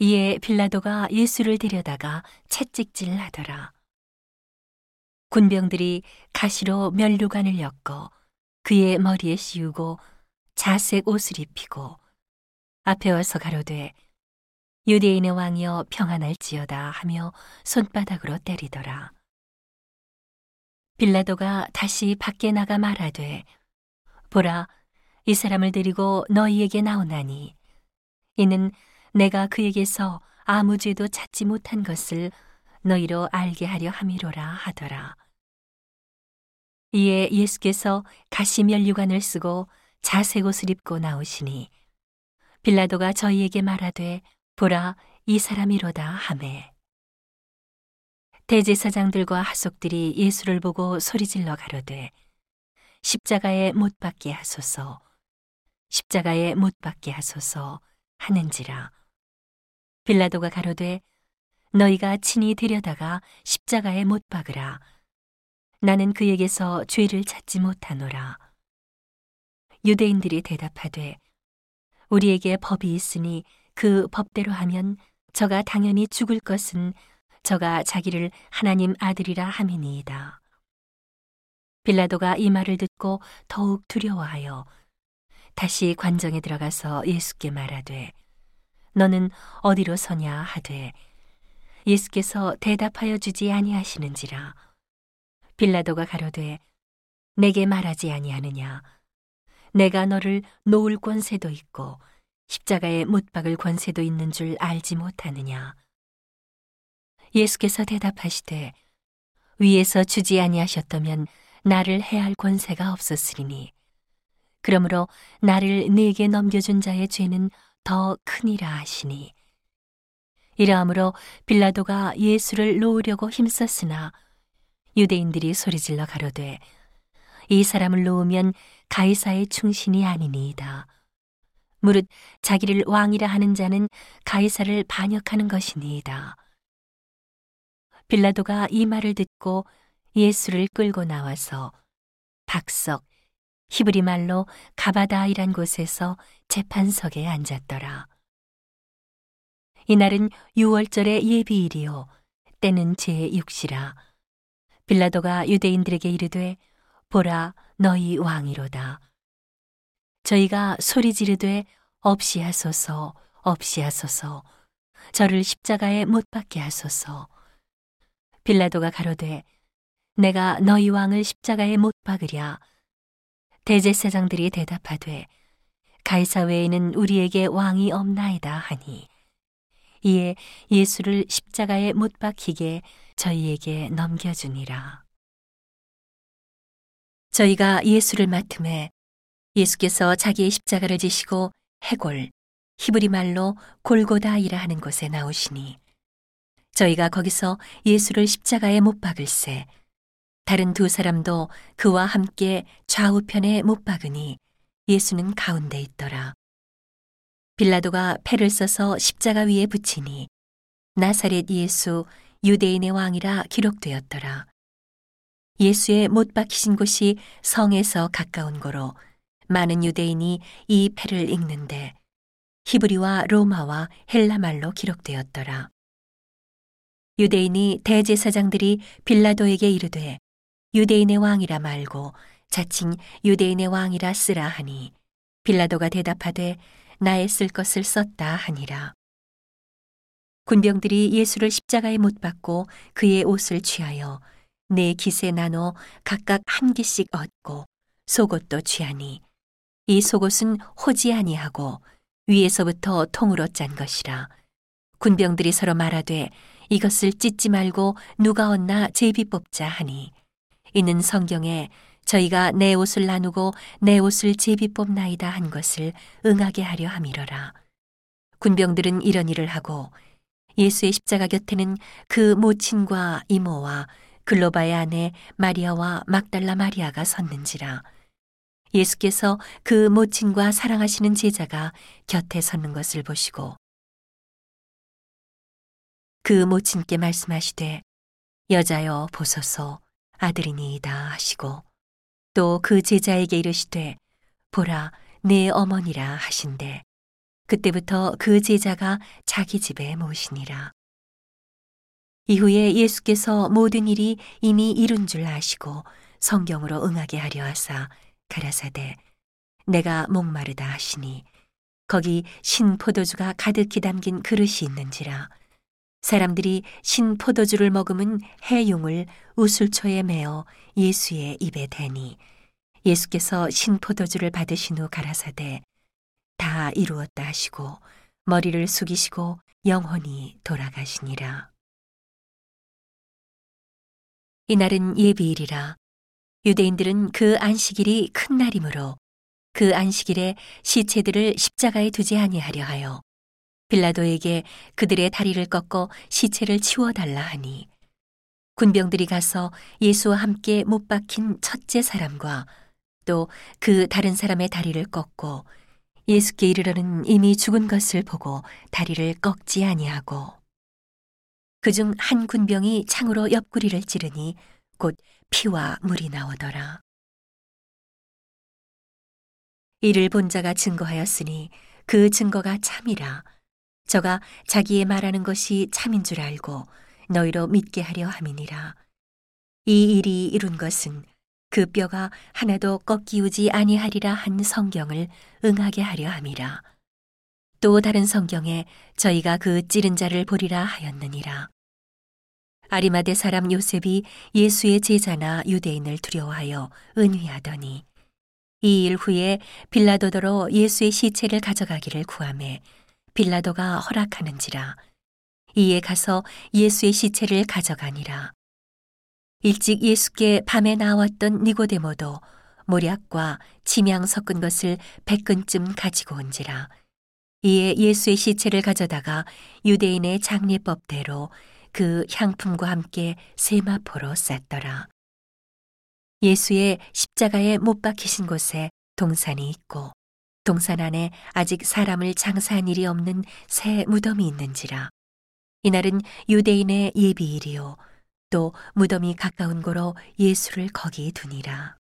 이에 빌라도가 예수를 데려다가 채찍질 하더라. 군병들이 가시로 면류관을 엮어 그의 머리에 씌우고 자색 옷을 입히고 앞에 와서 가로되 유대인의 왕이여 평안할지어다 하며 손바닥으로 때리더라. 빌라도가 다시 밖에 나가 말하되 보라 이 사람을 데리고 너희에게 나오나니 이는 내가 그에게서 아무 죄도 찾지 못한 것을 너희로 알게 하려 함이로라 하더라. 이에 예수께서 가시면류관을 쓰고 자색 옷을 입고 나오시니 빌라도가 저희에게 말하되 보라 이 사람이로다 하매 대제사장들과 하속들이 예수를 보고 소리질러 가로되 십자가에 못 박게 하소서 십자가에 못 박게 하소서 하는지라 빌라도가 가로되 너희가 친히 데려다가 십자가에 못 박으라 나는 그에게서 죄를 찾지 못하노라 유대인들이 대답하되 우리에게 법이 있으니 그 법대로 하면 저가 당연히 죽을 것은 저가 자기를 하나님 아들이라 함이니이다. 빌라도가 이 말을 듣고 더욱 두려워하여 다시 관정에 들어가서 예수께 말하되 너는 어디로 서냐 하되 예수께서 대답하여 주지 아니하시는지라. 빌라도가 가로되 내게 말하지 아니하느냐? 내가 너를 놓을 권세도 있고 십자가에 못 박을 권세도 있는 줄 알지 못하느냐? 예수께서 대답하시되 위에서 주지 아니하셨다면 나를 해할 권세가 없었으리니. 그러므로 나를 네게 넘겨준 자의 죄는 더 크니라 하시니 이러함으로 빌라도가 예수를 놓으려고 힘썼으나 유대인들이 소리질러 가로되 이 사람을 놓으면 가이사의 충신이 아니니이다. 무릇 자기를 왕이라 하는 자는 가이사를 반역하는 것이니이다. 빌라도가 이 말을 듣고 예수를 끌고 나와서 박석, 히브리 말로 가바다이란 곳에서 재판석에 앉았더라. 이날은 유월절의 예비일이요. 때는 제6시라. 빌라도가 유대인들에게 이르되 보라 너희 왕이로다. 저희가 소리 지르되 없이 하소서 없이 하소서. 저를 십자가에 못 박게 하소서. 빌라도가 가로되 내가 너희 왕을 십자가에 못 박으랴 대제사장들이 대답하되 가이사 외에는 우리에게 왕이 없나이다 하니 이에 예수를 십자가에 못 박히게 저희에게 넘겨주니라. 저희가 예수를 맡음에 예수께서 자기의 십자가를 지시고 해골, 히브리 말로 골고다이라 하는 곳에 나오시니 저희가 거기서 예수를 십자가에 못 박을세 다른 두 사람도 그와 함께 좌우편에 못 박으니 예수는 가운데 있더라. 빌라도가 패를 써서 십자가 위에 붙이니 나사렛 예수 유대인의 왕이라 기록되었더라. 예수의 못 박히신 곳이 성에서 가까운 고로 많은 유대인이 이 패를 읽는데 히브리와 로마와 헬라말로 기록되었더라. 유대인이 대제사장들이 빌라도에게 이르되 유대인의 왕이라 말고 자칭 유대인의 왕이라 쓰라 하니 빌라도가 대답하되 나의 쓸 것을 썼다 하니라. 군병들이 예수를 십자가에 못 박고 그의 옷을 취하여 네 깃에 나눠 각각 한 깃씩 얻고 속옷도 취하니 이 속옷은 호지 아니하고 위에서부터 통으로 짠 것이라 군병들이 서로 말하되 이것을 찢지 말고 누가 얻나 제비 뽑자 하니 이는 성경에 저희가 내 옷을 나누고 내 옷을 제비 뽑나이다 한 것을 응하게 하려 함이러라. 군병들은 이런 일을 하고 예수의 십자가 곁에는 그 모친과 이모와 글로바의 아내 마리아와 막달라 마리아가 섰는지라. 예수께서 그 모친과 사랑하시는 제자가 곁에 섰는 것을 보시고 그 모친께 말씀하시되 여자여 보소서 아들이니이다 하시고 또 그 제자에게 이르시되 보라 내 어머니라 하신대 그때부터 그 제자가 자기 집에 모시니라. 이후에 예수께서 모든 일이 이미 이룬 줄 아시고 성경으로 응하게 하려 하사 가라사대 내가 목마르다 하시니 거기 신 포도주가 가득히 담긴 그릇이 있는지라 사람들이 신 포도주를 먹으면 해용을 우술초에 메어 예수의 입에 대니 예수께서 신 포도주를 받으신 후 가라사대 다 이루었다 하시고 머리를 숙이시고 영혼이 돌아가시니라. 이날은 예비일이라 유대인들은 그 안식일이 큰 날이므로 그 안식일에 시체들을 십자가에 두지 아니하려 하여 빌라도에게 그들의 다리를 꺾어 시체를 치워달라 하니 군병들이 가서 예수와 함께 못 박힌 첫째 사람과 또 그 다른 사람의 다리를 꺾고 예수께 이르러는 이미 죽은 것을 보고 다리를 꺾지 아니하고 그중 한 군병이 창으로 옆구리를 찌르니 곧 피와 물이 나오더라. 이를 본 자가 증거하였으니 그 증거가 참이라. 저가 자기의 말하는 것이 참인 줄 알고 너희로 믿게 하려 함이니라. 이 일이 이룬 것은 그 뼈가 하나도 꺾이우지 아니하리라 한 성경을 응하게 하려 함이라. 또 다른 성경에 저희가 그 찌른 자를 보리라 하였느니라. 아리마대 사람 요셉이 예수의 제자나 유대인을 두려워하여 은휘하더니 이 일 후에 빌라도더로 예수의 시체를 가져가기를 구함에 빌라도가 허락하는지라. 이에 가서 예수의 시체를 가져가니라. 일찍 예수께 밤에 나왔던 니고데모도 모략과 침향 섞은 것을 백근쯤 가지고 온지라. 이에 예수의 시체를 가져다가 유대인의 장례법대로 그 향품과 함께 세마포로 쌌더라. 예수의 십자가에 못 박히신 곳에 동산이 있고 동산 안에 아직 사람을 장사한 일이 없는 새 무덤이 있는지라. 이날은 유대인의 예비일이요. 또 무덤이 가까운 고로 예수를 거기 두니라.